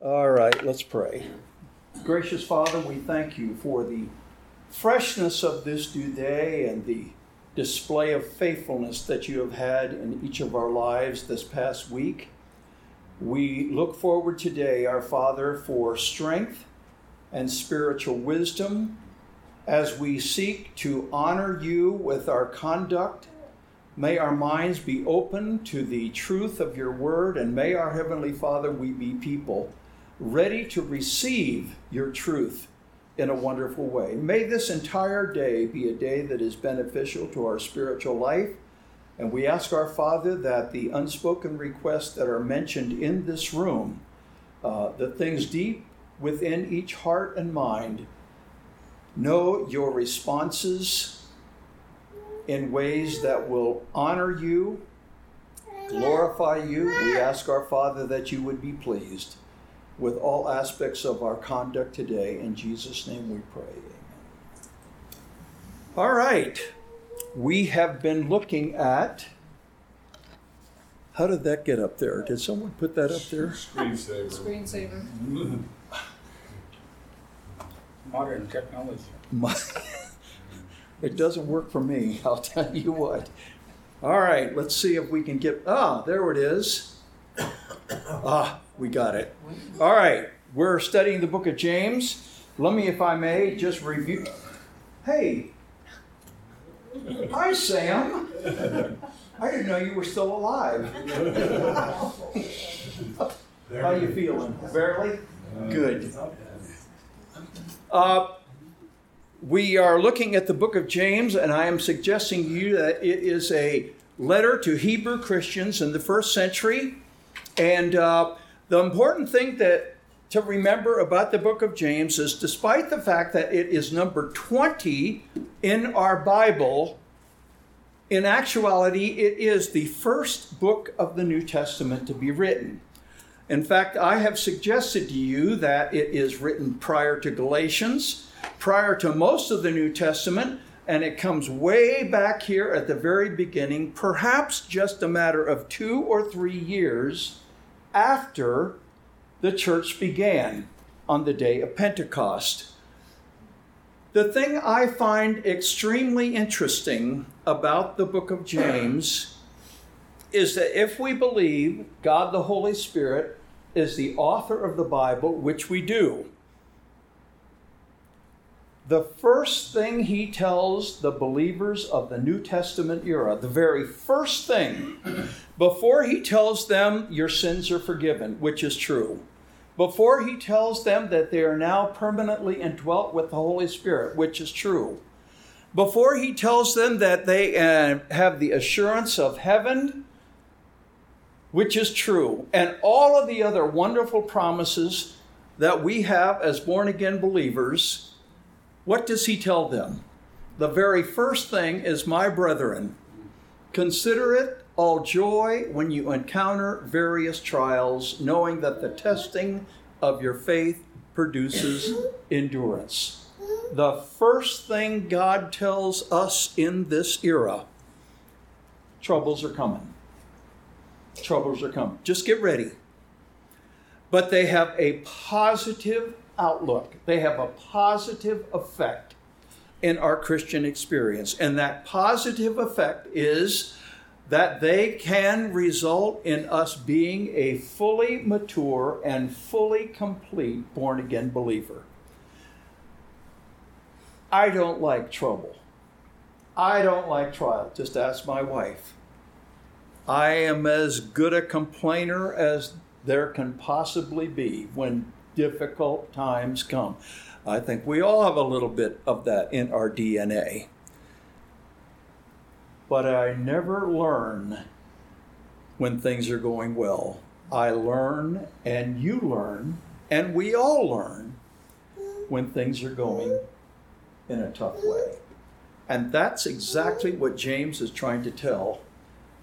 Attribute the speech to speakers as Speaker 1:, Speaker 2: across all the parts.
Speaker 1: All right, let's pray. Gracious Father, we thank you for the freshness of this new day and the display of faithfulness that you have had in each of our lives this past week. We look forward today, our Father, for strength and spiritual wisdom as we seek to honor you with our conduct. May our minds be open to the truth of your word, and may our Heavenly Father, we be people ready to receive your truth in a wonderful way. May this entire day be a day that is beneficial to our spiritual life. And we ask our Father that the unspoken requests that are mentioned in this room, uh, the things deep within each heart and mind, know your responses in ways that will honor you, glorify you. We ask our Father that you would be pleased with all aspects of our conduct today. In Jesus' name we pray. Amen. All right. We have been looking at. How did that get up there? Did someone put that up there?
Speaker 2: Screensaver.
Speaker 3: Screensaver.
Speaker 4: Modern technology.
Speaker 1: My, it doesn't work for me, I'll tell you what. All right, let's see if we can get. Ah, there it is. Ah, we got it. All right, we're studying the book of James. Let me, if I may, just review. Hey, hi, Sam. I didn't know you were still alive. How are you feeling? Barely? Good. Uh, we are looking at the book of James, and I am suggesting to you that it is a letter to Hebrew Christians in the first century. And uh, the important thing that to remember about the book of James is despite the fact that it is number 20 in our Bible, in actuality, it is the first book of the New Testament to be written. In fact, I have suggested to you that it is written prior to Galatians, prior to most of the New Testament, and it comes way back here at the very beginning, perhaps just a matter of two or three years after the church began on the day of Pentecost. The thing I find extremely interesting about the book of James is that if we believe God the Holy Spirit is the author of the Bible, which we do, the first thing he tells the believers of the New Testament era, the very first thing, before he tells them your sins are forgiven, which is true, before he tells them that they are now permanently indwelt with the Holy Spirit, which is true, before he tells them that they uh, have the assurance of heaven, which is true, and all of the other wonderful promises that we have as born again believers, what does he tell them? The very first thing is, my brethren, consider it all joy when you encounter various trials, knowing that the testing of your faith produces endurance. The first thing God tells us in this era troubles are coming troubles are coming. Just get ready. But they have a positive outlook, they have a positive effect in our Christian experience. And that positive effect is that they can result in us being a fully mature and fully complete born again believer. I don't like trouble. I don't like trial. Just ask my wife. I am as good a complainer as there can possibly be when difficult times come. I think we all have a little bit of that in our DNA. But I never learn when things are going well. I learn, and you learn, and we all learn when things are going in a tough way. And that's exactly what James is trying to tell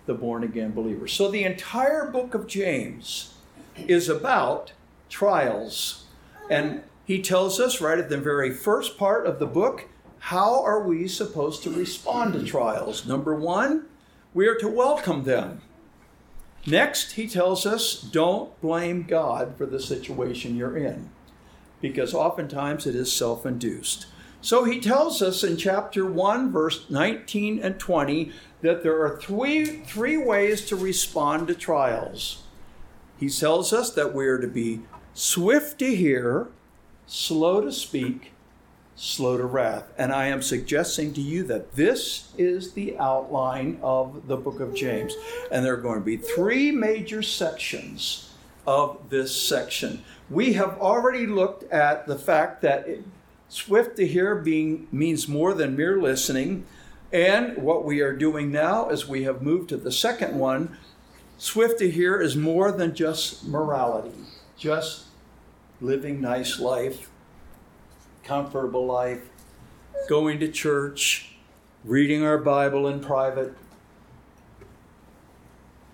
Speaker 1: the born again believer. So the entire book of James is about trials. And he tells us right at the very first part of the book how are we supposed to respond to trials? Number one, we are to welcome them. Next, he tells us don't blame God for the situation you're in, because oftentimes it is self induced. So he tells us in chapter 1, verse 19 and 20, that there are three, three ways to respond to trials. He tells us that we are to be swift to hear, slow to speak, slow to wrath. And I am suggesting to you that this is the outline of the book of James. And there are going to be three major sections of this section. We have already looked at the fact that it, swift to hear being means more than mere listening. And what we are doing now is we have moved to the second one. Swift to hear is more than just morality, just living nice life comfortable life, going to church, reading our Bible in private,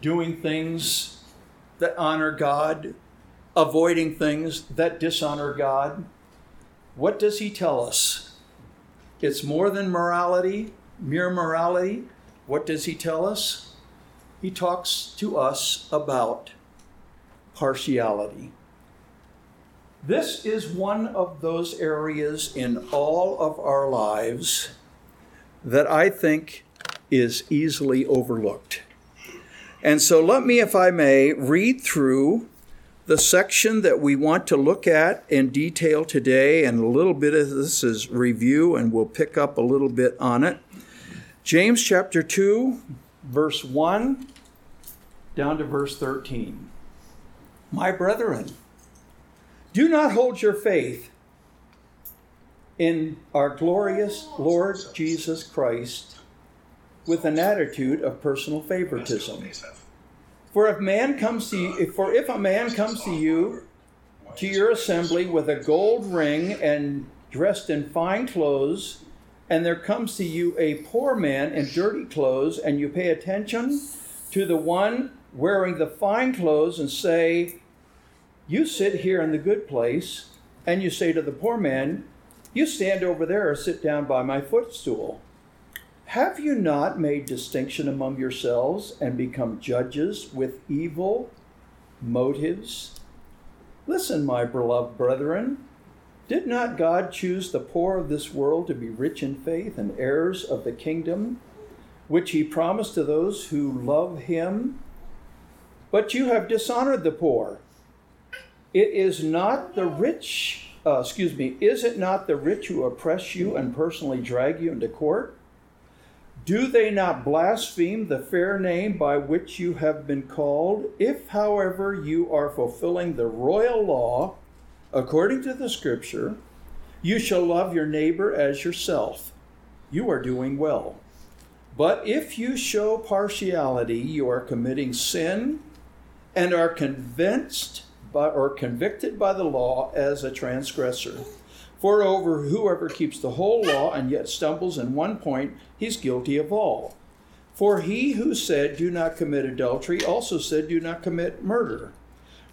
Speaker 1: doing things that honor God, avoiding things that dishonor God. What does he tell us? It's more than morality, mere morality. What does he tell us? He talks to us about partiality. This is one of those areas in all of our lives that I think is easily overlooked. And so let me, if I may, read through the section that we want to look at in detail today, and a little bit of this is review, and we'll pick up a little bit on it. James chapter 2, verse 1 down to verse 13. My brethren, do not hold your faith in our glorious Lord Jesus Christ with an attitude of personal favoritism. For if man comes to you, for if a man comes to you to your assembly with a gold ring and dressed in fine clothes, and there comes to you a poor man in dirty clothes, and you pay attention to the one wearing the fine clothes and say, you sit here in the good place, and you say to the poor man, You stand over there or sit down by my footstool. Have you not made distinction among yourselves and become judges with evil motives? Listen, my beloved brethren. Did not God choose the poor of this world to be rich in faith and heirs of the kingdom, which he promised to those who love him? But you have dishonored the poor. It is not the rich, uh, excuse me, is it not the rich who oppress you and personally drag you into court? Do they not blaspheme the fair name by which you have been called? If, however, you are fulfilling the royal law according to the scripture, you shall love your neighbor as yourself. You are doing well. But if you show partiality, you are committing sin and are convinced by, or convicted by the law as a transgressor. For over whoever keeps the whole law and yet stumbles in one point, he's guilty of all. For he who said, Do not commit adultery, also said, Do not commit murder.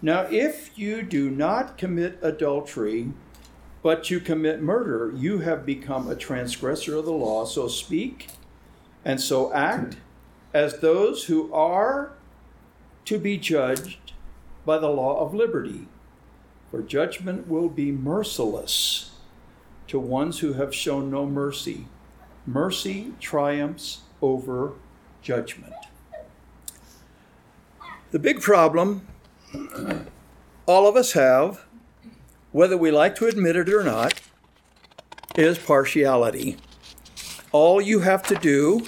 Speaker 1: Now, if you do not commit adultery, but you commit murder, you have become a transgressor of the law. So speak and so act as those who are to be judged by the law of liberty, for judgment will be merciless to ones who have shown no mercy. Mercy triumphs over judgment. The big problem all of us have, whether we like to admit it or not, is partiality. All you have to do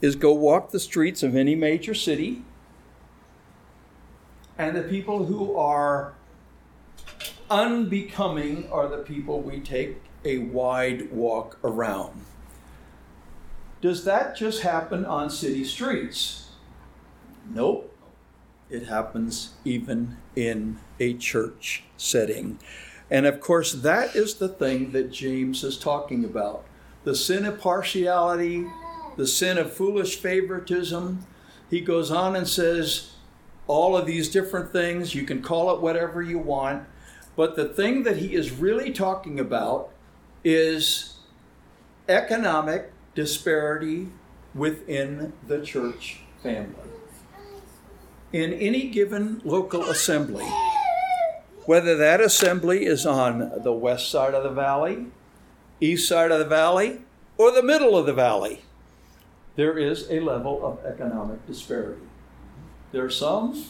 Speaker 1: is go walk the streets of any major city and the people who are unbecoming are the people we take a wide walk around. Does that just happen on city streets? Nope. It happens even in a church setting. And of course, that is the thing that James is talking about the sin of partiality, the sin of foolish favoritism. He goes on and says, all of these different things. You can call it whatever you want. But the thing that he is really talking about is economic disparity within the church family. in any given local assembly, whether that assembly is on the west side of the valley, east side of the valley, or the middle of the valley, there is a level of economic disparity. There are some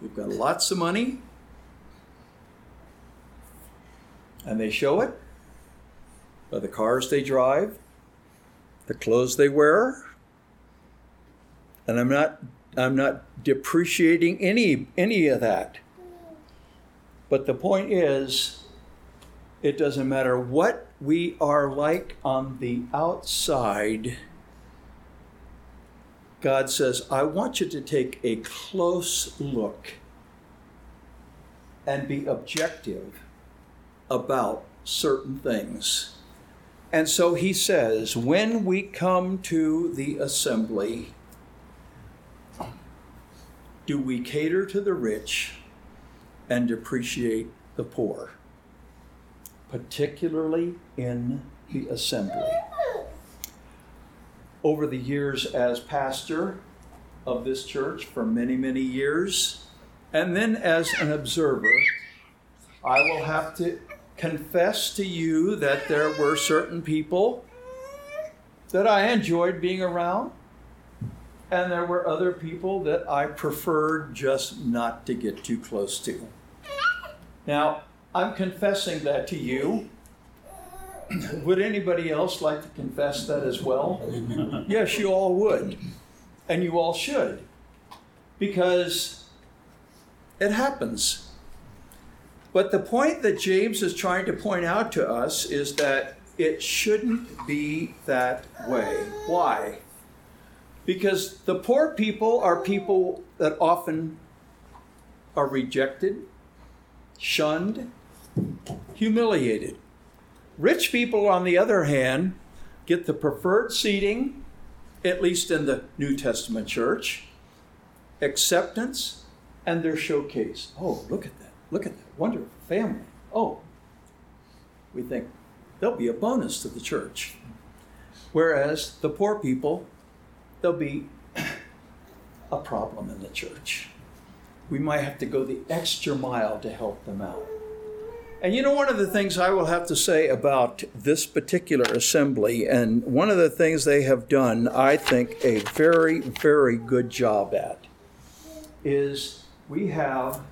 Speaker 1: who've got lots of money and they show it by the cars they drive, the clothes they wear. And I'm not I'm not depreciating any any of that. But the point is it doesn't matter what we are like on the outside. God says, I want you to take a close look and be objective about certain things. And so he says, when we come to the assembly, do we cater to the rich and depreciate the poor, particularly in the assembly? Over the years as pastor of this church for many, many years, and then as an observer, I will have to confess to you that there were certain people that I enjoyed being around, and there were other people that I preferred just not to get too close to. Now, I'm confessing that to you. would anybody else like to confess that as well? yes, you all would. And you all should. Because it happens. But the point that James is trying to point out to us is that it shouldn't be that way. Why? Because the poor people are people that often are rejected, shunned, humiliated. Rich people, on the other hand, get the preferred seating, at least in the New Testament church, acceptance, and their showcase. Oh, look at that. Look at that wonderful family. Oh, we think they'll be a bonus to the church. Whereas the poor people, they'll be a problem in the church. We might have to go the extra mile to help them out. And you know, one of the things I will have to say about this particular assembly, and one of the things they have done, I think, a very, very good job at, is we have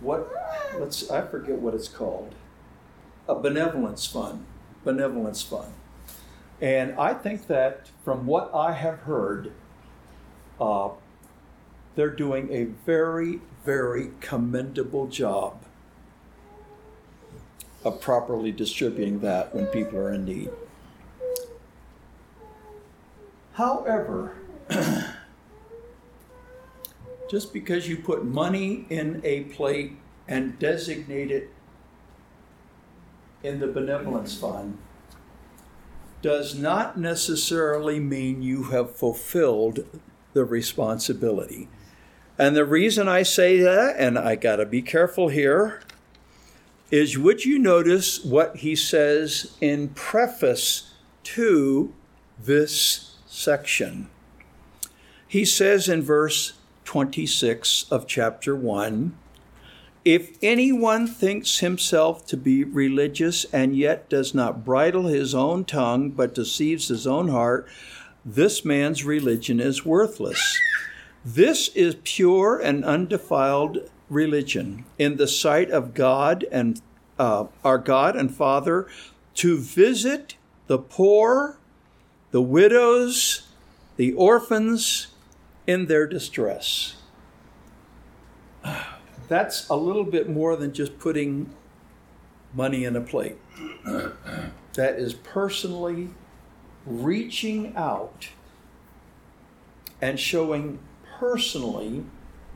Speaker 1: what let's I forget what it's called. A benevolence fund. Benevolence fund. And I think that from what I have heard, uh, they're doing a very, very commendable job of properly distributing that when people are in need. However, just because you put money in a plate and designate it in the benevolence fund does not necessarily mean you have fulfilled the responsibility. And the reason I say that, and I got to be careful here, is would you notice what he says in preface to this section? He says in verse 26 of chapter 1 If anyone thinks himself to be religious and yet does not bridle his own tongue but deceives his own heart, this man's religion is worthless. This is pure and undefiled religion in the sight of God and uh, our God and Father to visit the poor, the widows, the orphans, in their distress. That's a little bit more than just putting money in a plate. That is personally reaching out and showing personally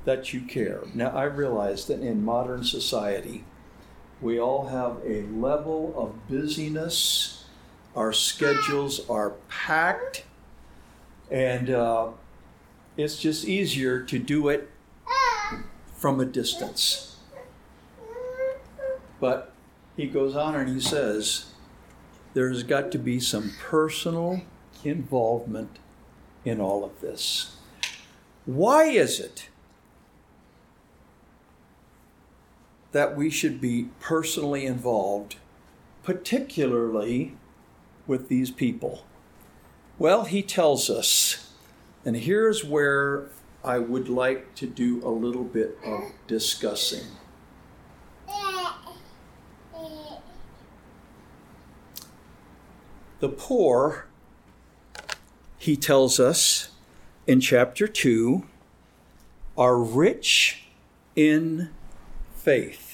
Speaker 1: that you care. Now, I realize that in modern society, we all have a level of busyness, our schedules are packed, and uh, it's just easier to do it from a distance. But he goes on and he says, there's got to be some personal involvement in all of this. Why is it that we should be personally involved, particularly with these people? Well, he tells us, and here's where I would like to do a little bit of discussing. The poor, he tells us in chapter 2, are rich in faith.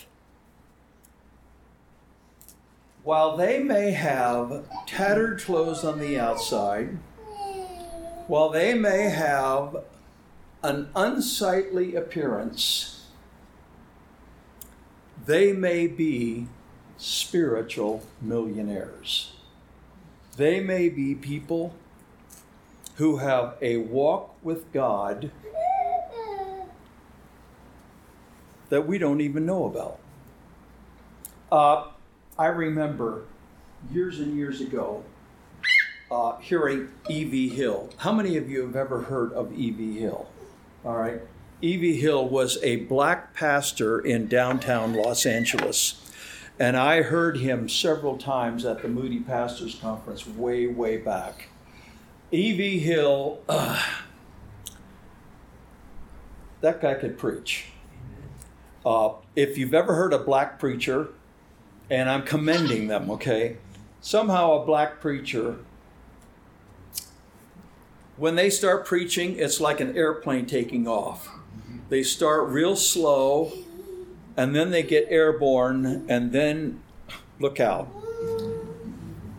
Speaker 1: While they may have tattered clothes on the outside, while they may have an unsightly appearance, they may be spiritual millionaires. They may be people who have a walk with God that we don't even know about. Uh, I remember years and years ago uh, hearing E.V. Hill. How many of you have ever heard of E.V. Hill? All right. E.V. Hill was a black pastor in downtown Los Angeles. And I heard him several times at the Moody Pastors Conference way, way back. E.V. Hill, uh, that guy could preach. Uh, if you've ever heard a black preacher, and I'm commending them, okay? Somehow a black preacher, when they start preaching, it's like an airplane taking off. They start real slow, and then they get airborne, and then look out.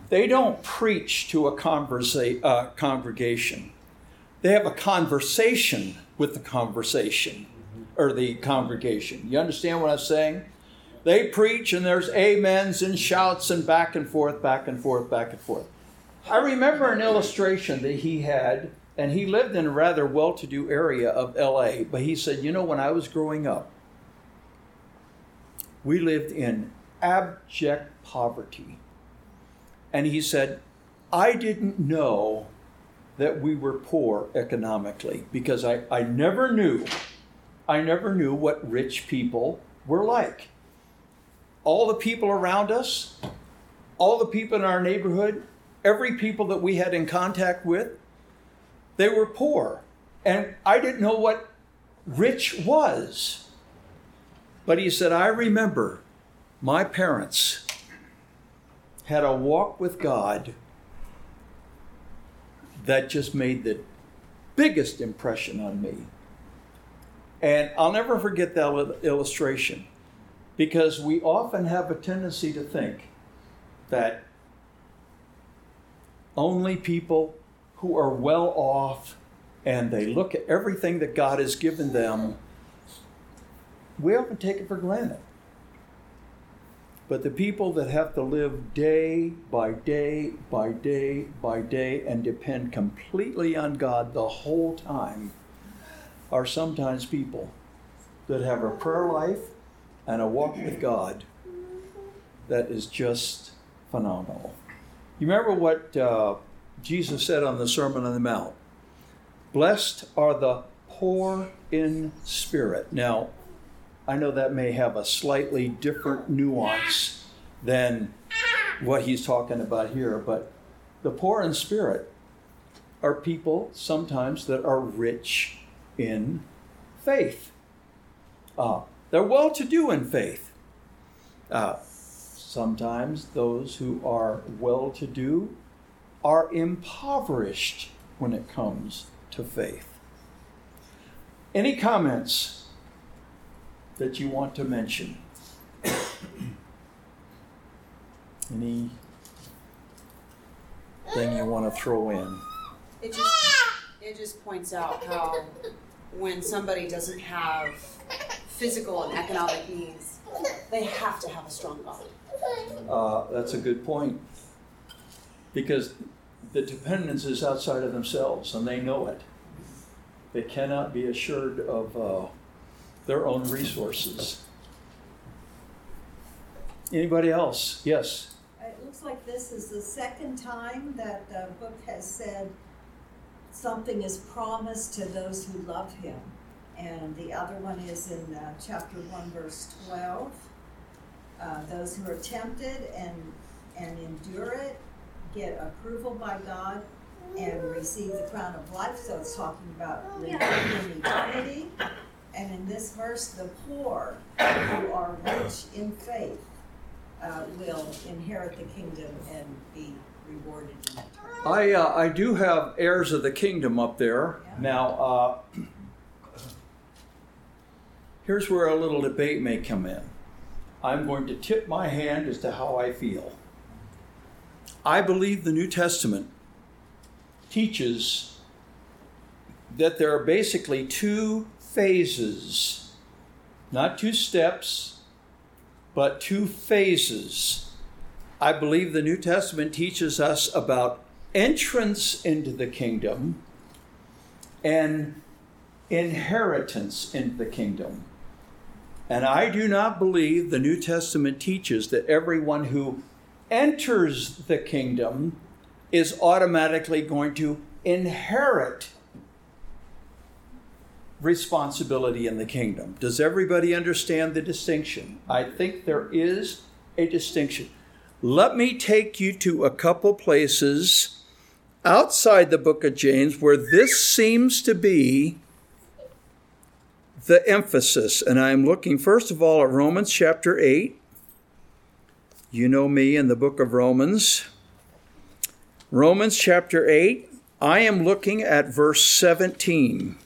Speaker 1: They don't preach to a conversa- uh, congregation. They have a conversation with the conversation or the congregation. You understand what I'm saying? They preach and there's amens and shouts and back and forth, back and forth, back and forth. I remember an illustration that he had, and he lived in a rather well to do area of LA, but he said, You know, when I was growing up, we lived in abject poverty. And he said, I didn't know that we were poor economically because I, I never knew, I never knew what rich people were like. All the people around us, all the people in our neighborhood, every people that we had in contact with, they were poor. And I didn't know what rich was. But he said, I remember my parents had a walk with God that just made the biggest impression on me. And I'll never forget that illustration because we often have a tendency to think that only people who are well off and they look at everything that God has given them, we often take it for granted. But the people that have to live day by day by day by day and depend completely on God the whole time are sometimes people that have a prayer life and a walk with God that is just phenomenal. You remember what uh, Jesus said on the Sermon on the Mount? Blessed are the poor in spirit. Now, I know that may have a slightly different nuance than what he's talking about here, but the poor in spirit are people sometimes that are rich in faith. Uh, they're well to do in faith. Uh, sometimes those who are well to do are impoverished when it comes to faith. Any comments that you want to mention? Any thing you want to throw in?
Speaker 2: It just it just points out how when somebody doesn't have physical and economic needs, they have to have a strong God.
Speaker 1: Uh, that's a good point. Because the dependence is outside of themselves and they know it. They cannot be assured of uh, their own resources. Anybody else? Yes.
Speaker 3: It looks like this is the second time that the book has said something is promised to those who love him. And the other one is in uh, chapter 1, verse 12. uh, those who are tempted and, and endure it get approval by God and receive the crown of life. So it's talking about living in eternity. And in this verse, the poor who are rich in faith uh, will inherit the kingdom and be rewarded in eternity.
Speaker 1: I, uh, I do have heirs of the kingdom up there.
Speaker 3: Yeah.
Speaker 1: Now, uh, here's where a little debate may come in. I'm going to tip my hand as to how I feel. I believe the New Testament teaches that there are basically two phases, not two steps, but two phases. I believe the New Testament teaches us about entrance into the kingdom and inheritance into the kingdom. And I do not believe the New Testament teaches that everyone who enters the kingdom is automatically going to inherit responsibility in the kingdom. Does everybody understand the distinction? I think there is a distinction. Let me take you to a couple places outside the book of James where this seems to be the emphasis. And I'm looking, first of all, at Romans chapter 8. You know me in the book of Romans. Romans chapter 8, I am looking at verse 17.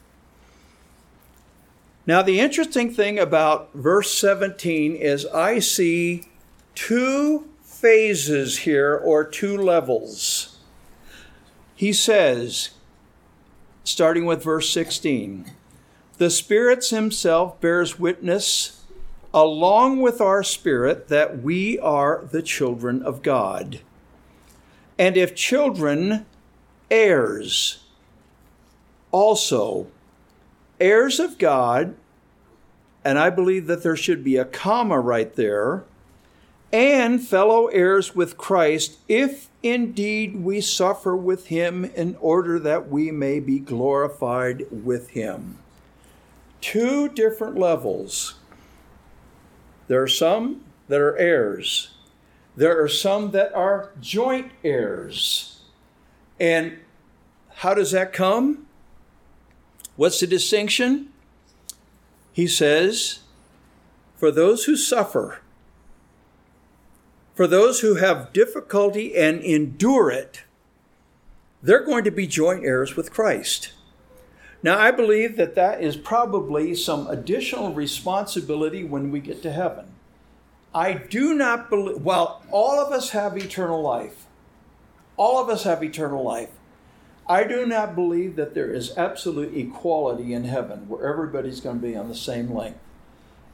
Speaker 1: Now, the interesting thing about verse 17 is I see two phases here or two levels. He says, starting with verse 16, the Spirit Himself bears witness along with our spirit that we are the children of God. And if children, heirs, also heirs of God, and I believe that there should be a comma right there, and fellow heirs with Christ, if indeed we suffer with him in order that we may be glorified with him. Two different levels. There are some that are heirs. There are some that are joint heirs. And how does that come? What's the distinction? He says, for those who suffer, for those who have difficulty and endure it, they're going to be joint heirs with Christ. Now, I believe that that is probably some additional responsibility when we get to heaven. I do not believe, well, all of us have eternal life. All of us have eternal life. I do not believe that there is absolute equality in heaven where everybody's going to be on the same length.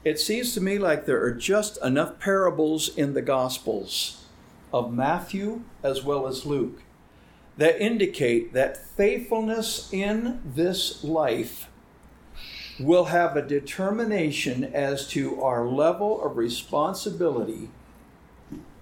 Speaker 1: It seems to me like there are just enough parables in the Gospels of Matthew as well as Luke that indicate that faithfulness in this life will have a determination as to our level of responsibility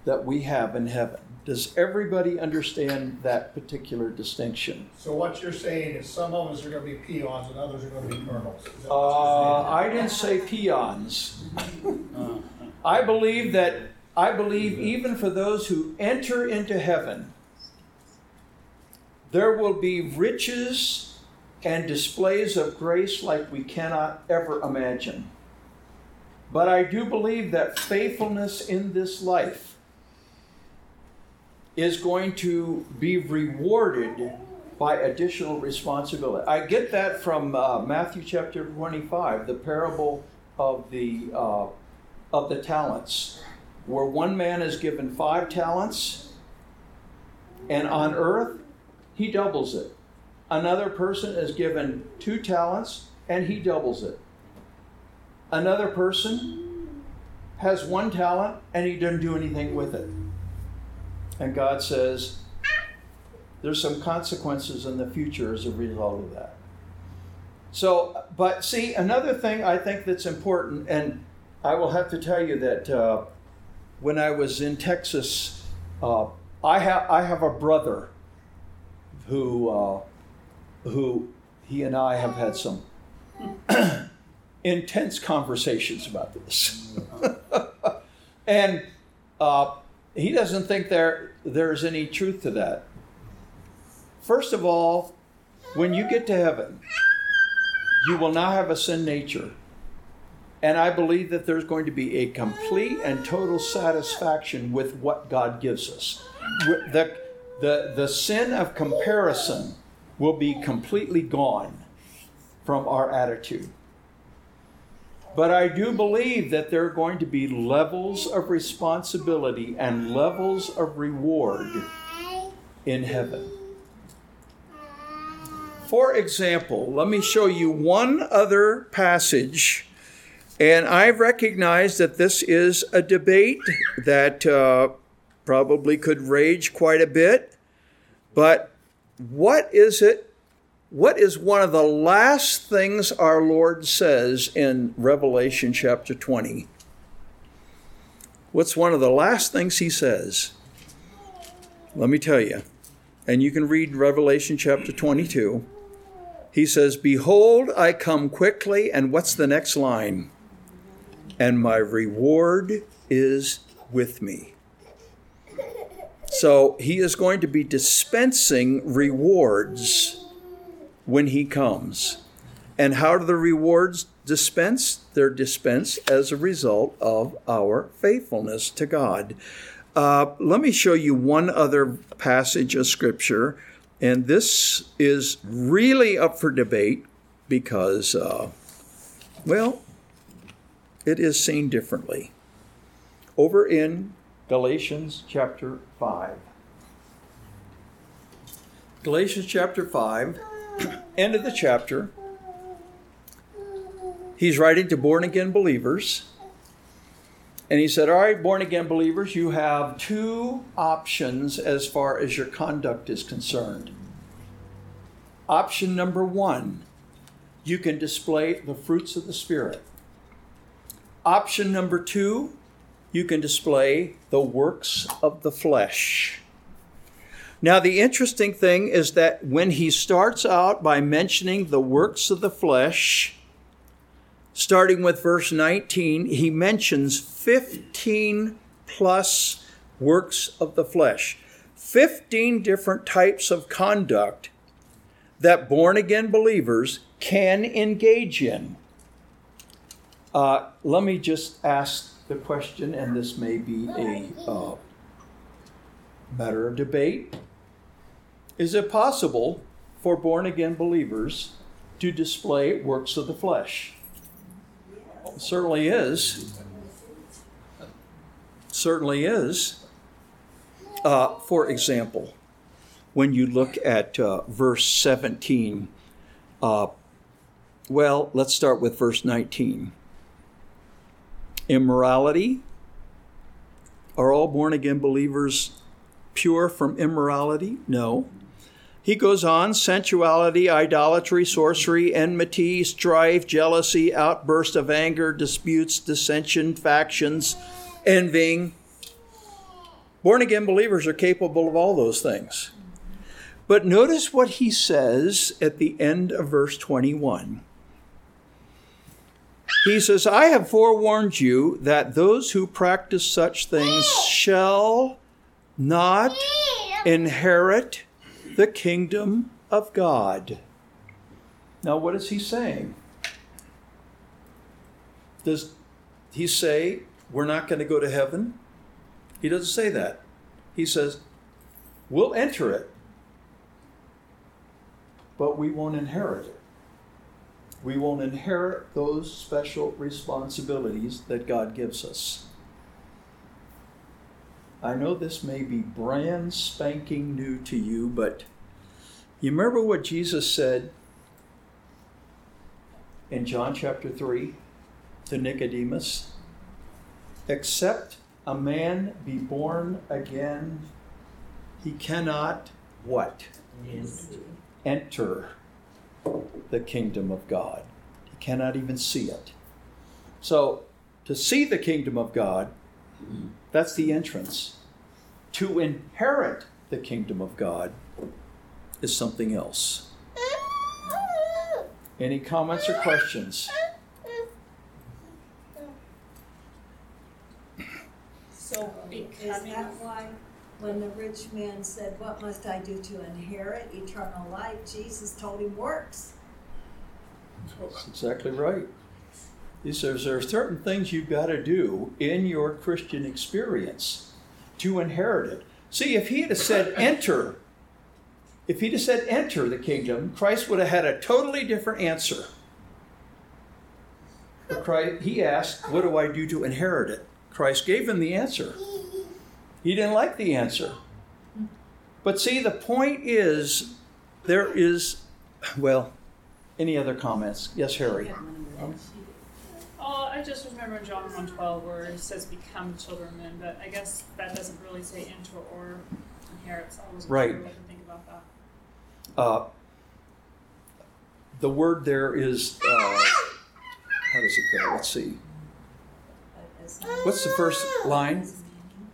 Speaker 1: that we have in heaven. Does everybody understand that particular distinction?
Speaker 4: So what you're saying is some of us are gonna be peons and others are gonna be colonels.
Speaker 1: Uh, I didn't say peons. I believe that, I believe even for those who enter into heaven, there will be riches and displays of grace like we cannot ever imagine. But I do believe that faithfulness in this life is going to be rewarded by additional responsibility. I get that from uh, Matthew chapter 25, the parable of the uh, of the talents, where one man is given five talents, and on earth he doubles it. Another person is given two talents, and he doubles it. Another person has one talent, and he doesn't do anything with it. And God says, there's some consequences in the future as a result of that. So, but see, another thing I think that's important, and I will have to tell you that uh, when I was in Texas, uh, I have I have a brother who uh, who he and I have had some intense conversations about this. And uh, he doesn't think there there's any truth to that. First of all, when you get to heaven, you will not have a sin nature. And I believe that there's going to be a complete and total satisfaction with what God gives us. The, the, the sin of comparison will be completely gone from our attitude. But I do believe that there are going to be levels of responsibility and levels of reward in heaven. For example, let me show you one other passage. And I recognize that this is a debate that uh, probably could rage quite a bit. But what is it what is one of the last things our Lord says in Revelation chapter 20? What's one of the last things he says? Let me tell you. And you can read Revelation chapter 22. He says, Behold, I come quickly. And what's the next line? And my reward is with me. So he is going to be dispensing rewards when he comes. And how do the rewards dispense? They're dispensed as a result of our faithfulness to God. Uh, let me show you one other passage of Scripture, and this is really up for debate because, uh, well, it is seen differently. Over in Galatians chapter 5. Galatians chapter 5 end of the chapter, he's writing to born again believers. And he said, All right, born again believers, you have two options as far as your conduct is concerned. Option number one, you can display the fruits of the Spirit. Option number two, you can display the works of the flesh. Now, the interesting thing is that when he starts out by mentioning the works of the flesh, starting with verse 19, he mentions 15 plus works of the flesh, 15 different types of conduct that born again believers can engage in. Uh, let me just ask the question, and this may be a uh, matter of debate. Is it possible for born again believers to display works of the flesh? It certainly is. Certainly is. Uh, for example, when you look at uh, verse 17, uh, well, let's start with verse 19. Immorality. Are all born again believers pure from immorality? No. He goes on sensuality, idolatry, sorcery, enmity, strife, jealousy, outburst of anger, disputes, dissension, factions, envying. Born again believers are capable of all those things. But notice what he says at the end of verse 21. He says, I have forewarned you that those who practice such things shall not inherit the kingdom of God. Now, what is he saying? Does he say we're not going to go to heaven? He doesn't say that. He says we'll enter it, but we won't inherit it. We won't inherit those special responsibilities that God gives us. I know this may be brand spanking new to you, but you remember what Jesus said in John chapter 3 to Nicodemus? Except a man be born again, he cannot what? Yes. Enter the kingdom of God. He cannot even see it. So, to see the kingdom of God, that's the entrance. To inherit the kingdom of God is something else. Any comments or questions?
Speaker 5: So becoming
Speaker 3: when the rich man said, what must I do to inherit eternal life? Jesus told him works.
Speaker 1: That's exactly right. He says there are certain things you've got to do in your Christian experience to inherit it. See, if he had said enter, if he'd have said enter the kingdom, Christ would have had a totally different answer. But Christ, he asked, What do I do to inherit it? Christ gave him the answer. He didn't like the answer. But see, the point is, there is, well, any other comments? Yes, Harry.
Speaker 5: Oh, I just remember in John one twelve where it says become children of men, but I guess that doesn't really say enter or inherit. So I wasn't
Speaker 1: Right.
Speaker 5: what to think about that.
Speaker 1: Uh, the word there is, uh, how does it go? Let's see. What's the first line?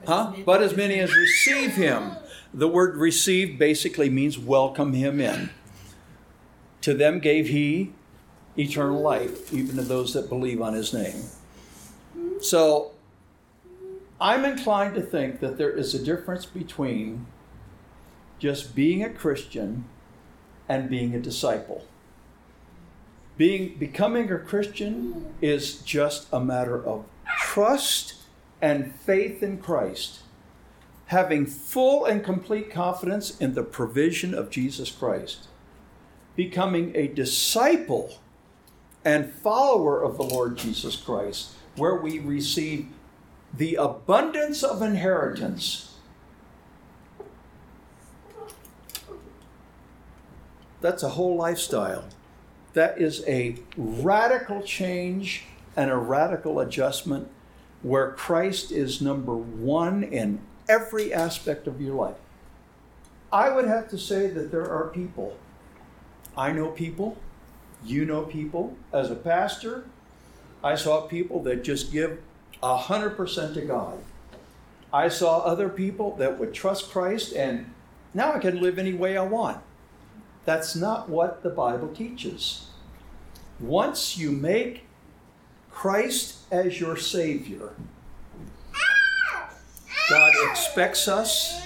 Speaker 1: Huh? But as many as receive him. The word receive basically means welcome him in. To them gave he eternal life, even to those that believe on his name. So I'm inclined to think that there is a difference between just being a Christian and being a disciple. Being becoming a Christian is just a matter of trust and faith in Christ, having full and complete confidence in the provision of Jesus Christ. Becoming a disciple and follower of the Lord Jesus Christ, where we receive the abundance of inheritance. That's a whole lifestyle. That is a radical change and a radical adjustment where Christ is number one in every aspect of your life. I would have to say that there are people, I know people, you know people. As a pastor, I saw people that just give 100% to God. I saw other people that would trust Christ and now I can live any way I want. That's not what the Bible teaches. Once you make Christ as your Savior, God expects us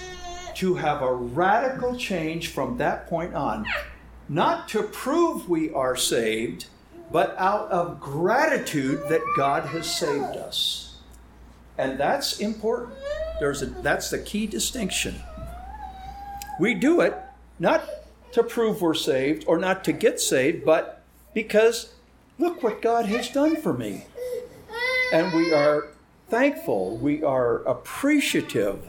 Speaker 1: to have a radical change from that point on. Not to prove we are saved, but out of gratitude that God has saved us. And that's important. There's a, that's the key distinction. We do it not to prove we're saved or not to get saved, but because look what God has done for me. And we are thankful, we are appreciative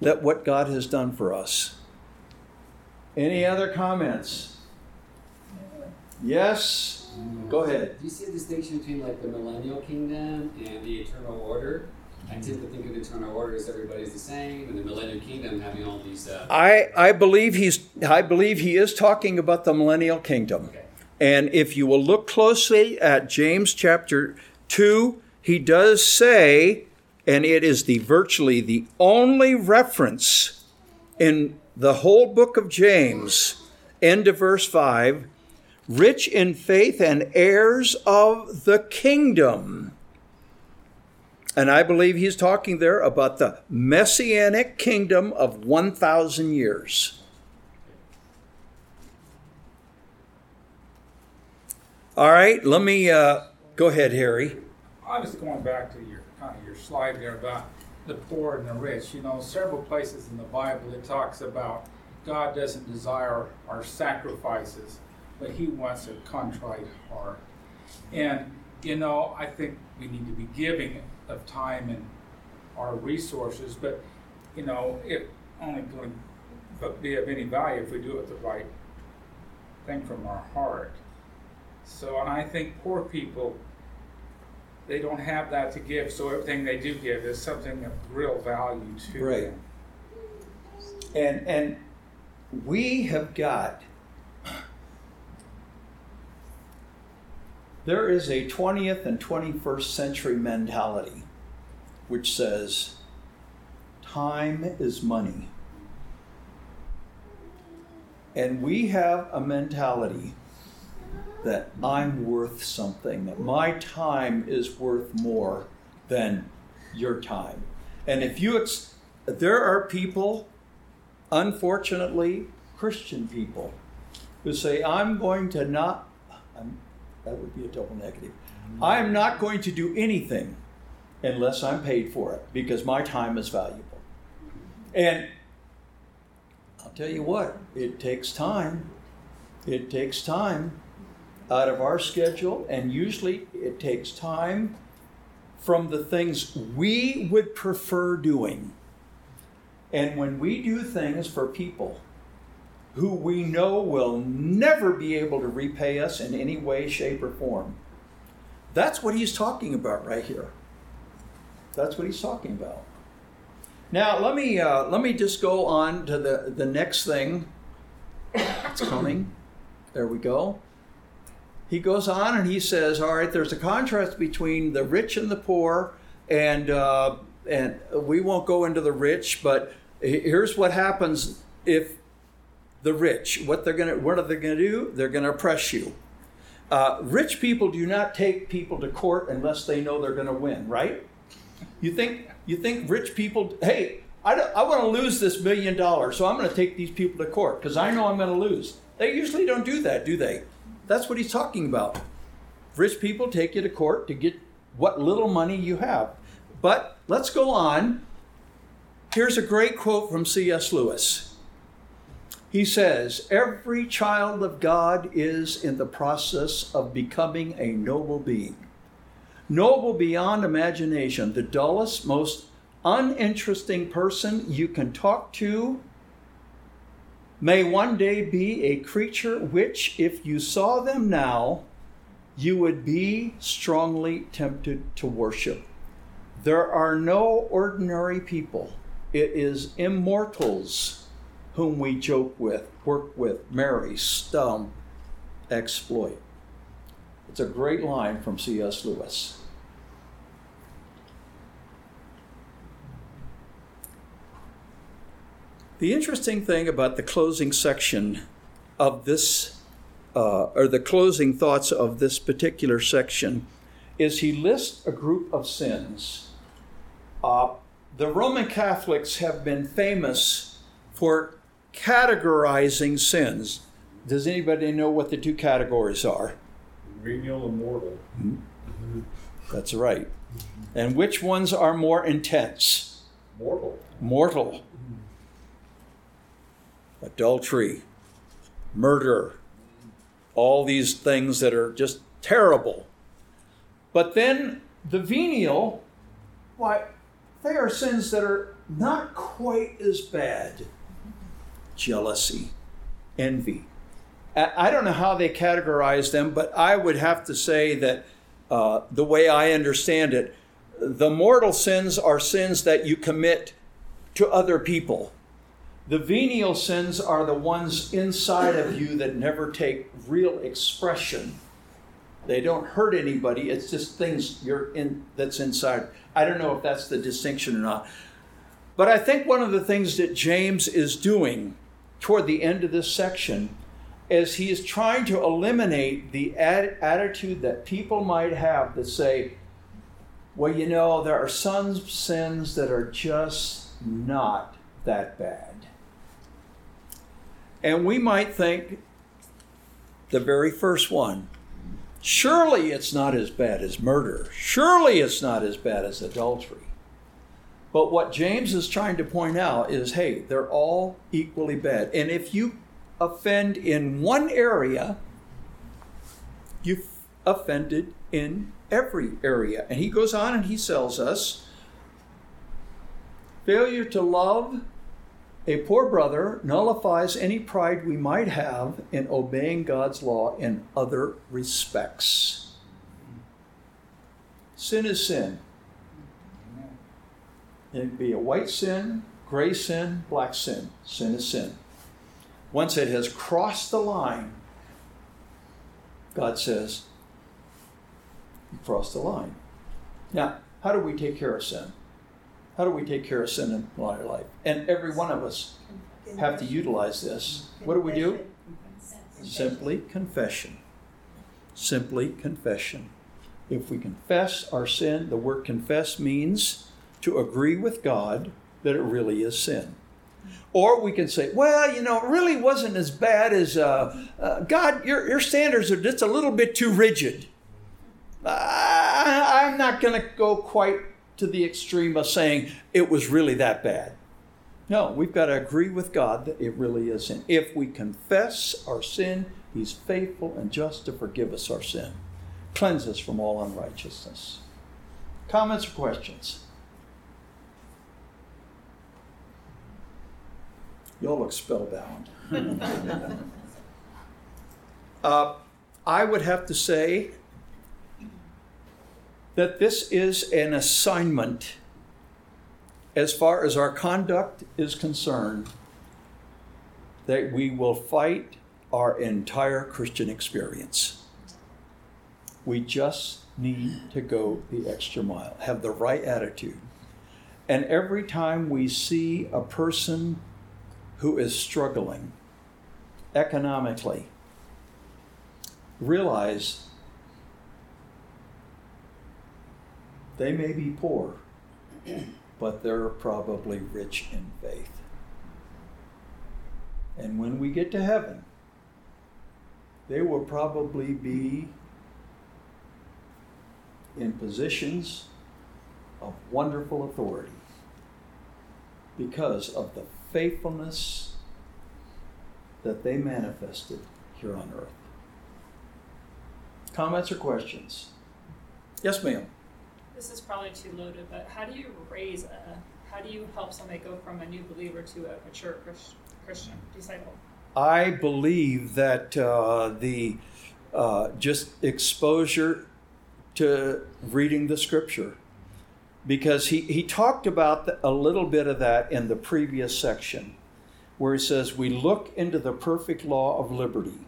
Speaker 1: that what God has done for us. Any other comments? Yes? Go ahead.
Speaker 6: Do you see a distinction between like the millennial kingdom and the eternal order? I tend to think of the eternal order as everybody's the same, and the millennial kingdom having all these. Uh,
Speaker 1: I, I believe he's I believe he is talking about the millennial kingdom.
Speaker 6: okay.
Speaker 1: And if you will look closely at James chapter 2, he does say, and it is the virtually the only reference in the whole book of James, end of verse 5, rich in faith and heirs of the kingdom. And I believe he's talking there about the messianic kingdom of 1,000 years. All right, let me uh, go ahead, Harry.
Speaker 7: I was going back to your kind of your slide there about the poor and the rich. You know, several places in the Bible it talks about God doesn't desire our sacrifices, but He wants a contrite heart. And you know, I think we need to be giving of time and our resources, but you know, it only going to be of any value if we do it the right thing from our heart. So, and I think poor people they don't have that to give, so everything they do give is something of real value to
Speaker 1: Right.
Speaker 7: them.
Speaker 1: And and we have got there is a 20th and 21st century mentality which says time is money. And we have a mentality that I'm worth something, that my time is worth more than your time. And if you, ex- there are people, unfortunately, Christian people, who say, I'm going to not, I'm, that would be a double negative. Mm-hmm. I'm not going to do anything unless I'm paid for it because my time is valuable. And I'll tell you what, it takes time. It takes time out of our schedule, and usually it takes time from the things we would prefer doing. And when we do things for people who we know will never be able to repay us in any way, shape, or form, that's what he's talking about right here. That's what he's talking about. Now let me uh, let me just go on to the the next thing. It's coming. There we go. He goes on and he says, "All right, there's a contrast between the rich and the poor, and uh, and we won't go into the rich, but here's what happens if the rich what they're gonna what are they gonna do? They're gonna oppress you. Uh, rich people do not take people to court unless they know they're gonna win, right? You think you think rich people? Hey, I, I want to lose this million dollars, so I'm to take these people to court because I know I'm to lose. They usually don't do that, do they? That's what he's talking about. Rich people take you to court to get what little money you have. But let's go on. Here's a great quote from C.S. Lewis. He says, Every child of God is in the process of becoming a noble being noble beyond imagination, the dullest, most uninteresting person you can talk to may one day be a creature which, if you saw them now, you would be strongly tempted to worship. There are no ordinary people. It is immortals whom we joke with, work with, marry, stump, exploit. It's a great line from C.S. Lewis. The interesting thing about the closing section of this, uh, or the closing thoughts of this particular section, is he lists a group of sins. Uh, the Roman Catholics have been famous for categorizing sins. Does anybody know what the two categories are?
Speaker 8: Venial and mortal.
Speaker 1: Mm-hmm. That's right. And which ones are more intense?
Speaker 8: Mortal.
Speaker 1: Mortal adultery, murder, all these things that are just terrible. But then the venial, why, they are sins that are not quite as bad jealousy, envy. I don't know how they categorize them, but I would have to say that uh, the way I understand it, the mortal sins are sins that you commit to other people. The venial sins are the ones inside of you that never take real expression. They don't hurt anybody. It's just things you're in that's inside. I don't know if that's the distinction or not. But I think one of the things that James is doing toward the end of this section is he is trying to eliminate the ad- attitude that people might have that say, well, you know, there are some sins that are just not that bad. And we might think the very first one surely it's not as bad as murder, surely it's not as bad as adultery. But what James is trying to point out is hey, they're all equally bad. And if you offend in one area, you've offended in every area. And he goes on and he tells us failure to love a poor brother nullifies any pride we might have in obeying God's law in other respects. Sin is sin. It can be a white sin, gray sin, black sin. Sin is sin. Once it has crossed the line, God says, You crossed the line. Now, how do we take care of sin? How do we take care of sin in our life? And every one of us have to utilize this. What do we do? Simply confession. Simply confession. If we confess our sin, the word confess means to agree with God that it really is sin. Or we can say, well, you know, it really wasn't as bad as uh, uh, God, your, your standards are just a little bit too rigid. I, I'm not going to go quite to the extreme of saying it was really that bad. No, we've got to agree with God that it really isn't. If we confess our sin, He's faithful and just to forgive us our sin, cleanse us from all unrighteousness. Comments or questions? Y'all look spellbound. uh, I would have to say that this is an assignment as far as our conduct is concerned that we will fight our entire Christian experience. We just need to go the extra mile, have the right attitude. And every time we see a person who is struggling economically, realize they may be poor, but they're probably rich in faith. And when we get to heaven, they will probably be in positions of wonderful authority because of the faithfulness that they manifested here on earth. Comments or questions? Yes, ma'am.
Speaker 5: This is probably too loaded, but how do you raise a, how do you help somebody go from a new believer to a mature Christian disciple?
Speaker 1: I believe that uh, the uh, just exposure to reading the scripture, because he, he talked about the, a little bit of that in the previous section, where he says, We look into the perfect law of liberty.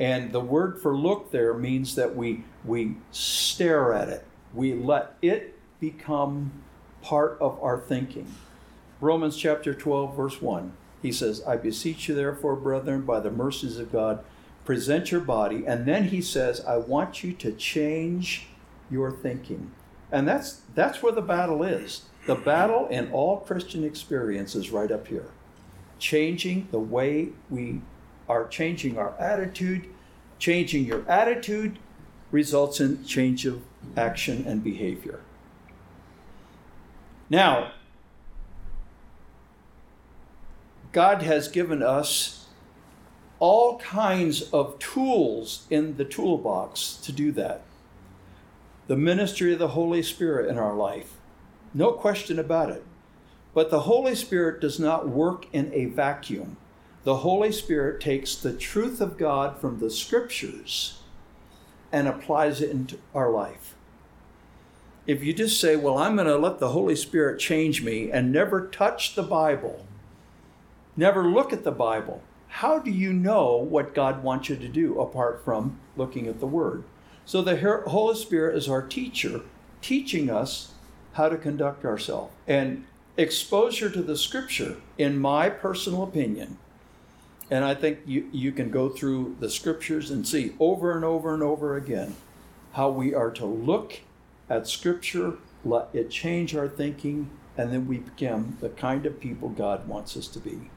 Speaker 1: And the word for look there means that we, we stare at it, we let it become part of our thinking. Romans chapter 12, verse 1. He says, I beseech you, therefore, brethren, by the mercies of God, present your body. And then he says, I want you to change your thinking. And that's, that's where the battle is. The battle in all Christian experience is right up here. Changing the way we are changing our attitude. Changing your attitude results in change of action and behavior. Now, God has given us all kinds of tools in the toolbox to do that. The ministry of the Holy Spirit in our life, no question about it. But the Holy Spirit does not work in a vacuum. The Holy Spirit takes the truth of God from the scriptures and applies it into our life. If you just say, Well, I'm going to let the Holy Spirit change me and never touch the Bible, never look at the Bible, how do you know what God wants you to do apart from looking at the Word? So the Holy Spirit is our teacher, teaching us how to conduct ourselves. And exposure to the Scripture, in my personal opinion, and I think you, you can go through the Scriptures and see over and over and over again how we are to look at Scripture, let it change our thinking, and then we become the kind of people God wants us to be.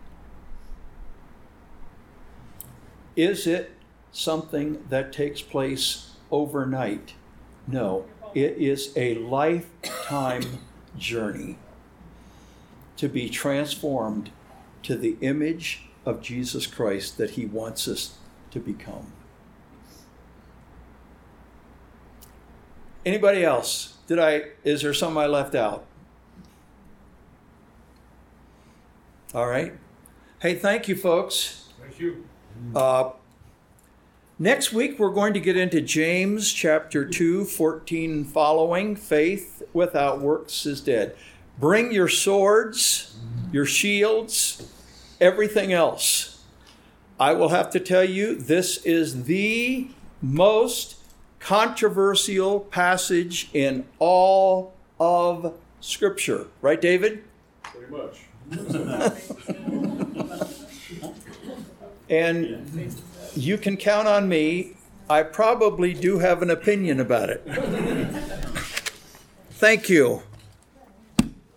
Speaker 1: Is it something that takes place overnight? No, it is a lifetime journey to be transformed to the image of Jesus Christ that He wants us to become. Anybody else? Did I is there some I left out? All right. Hey, thank you folks.
Speaker 8: Thank you.
Speaker 1: Uh, next week, we're going to get into James chapter 2, 14 following. Faith without works is dead. Bring your swords, your shields, everything else. I will have to tell you, this is the most controversial passage in all of Scripture. Right, David?
Speaker 8: Pretty much.
Speaker 1: And you can count on me. I probably do have an opinion about it. Thank you.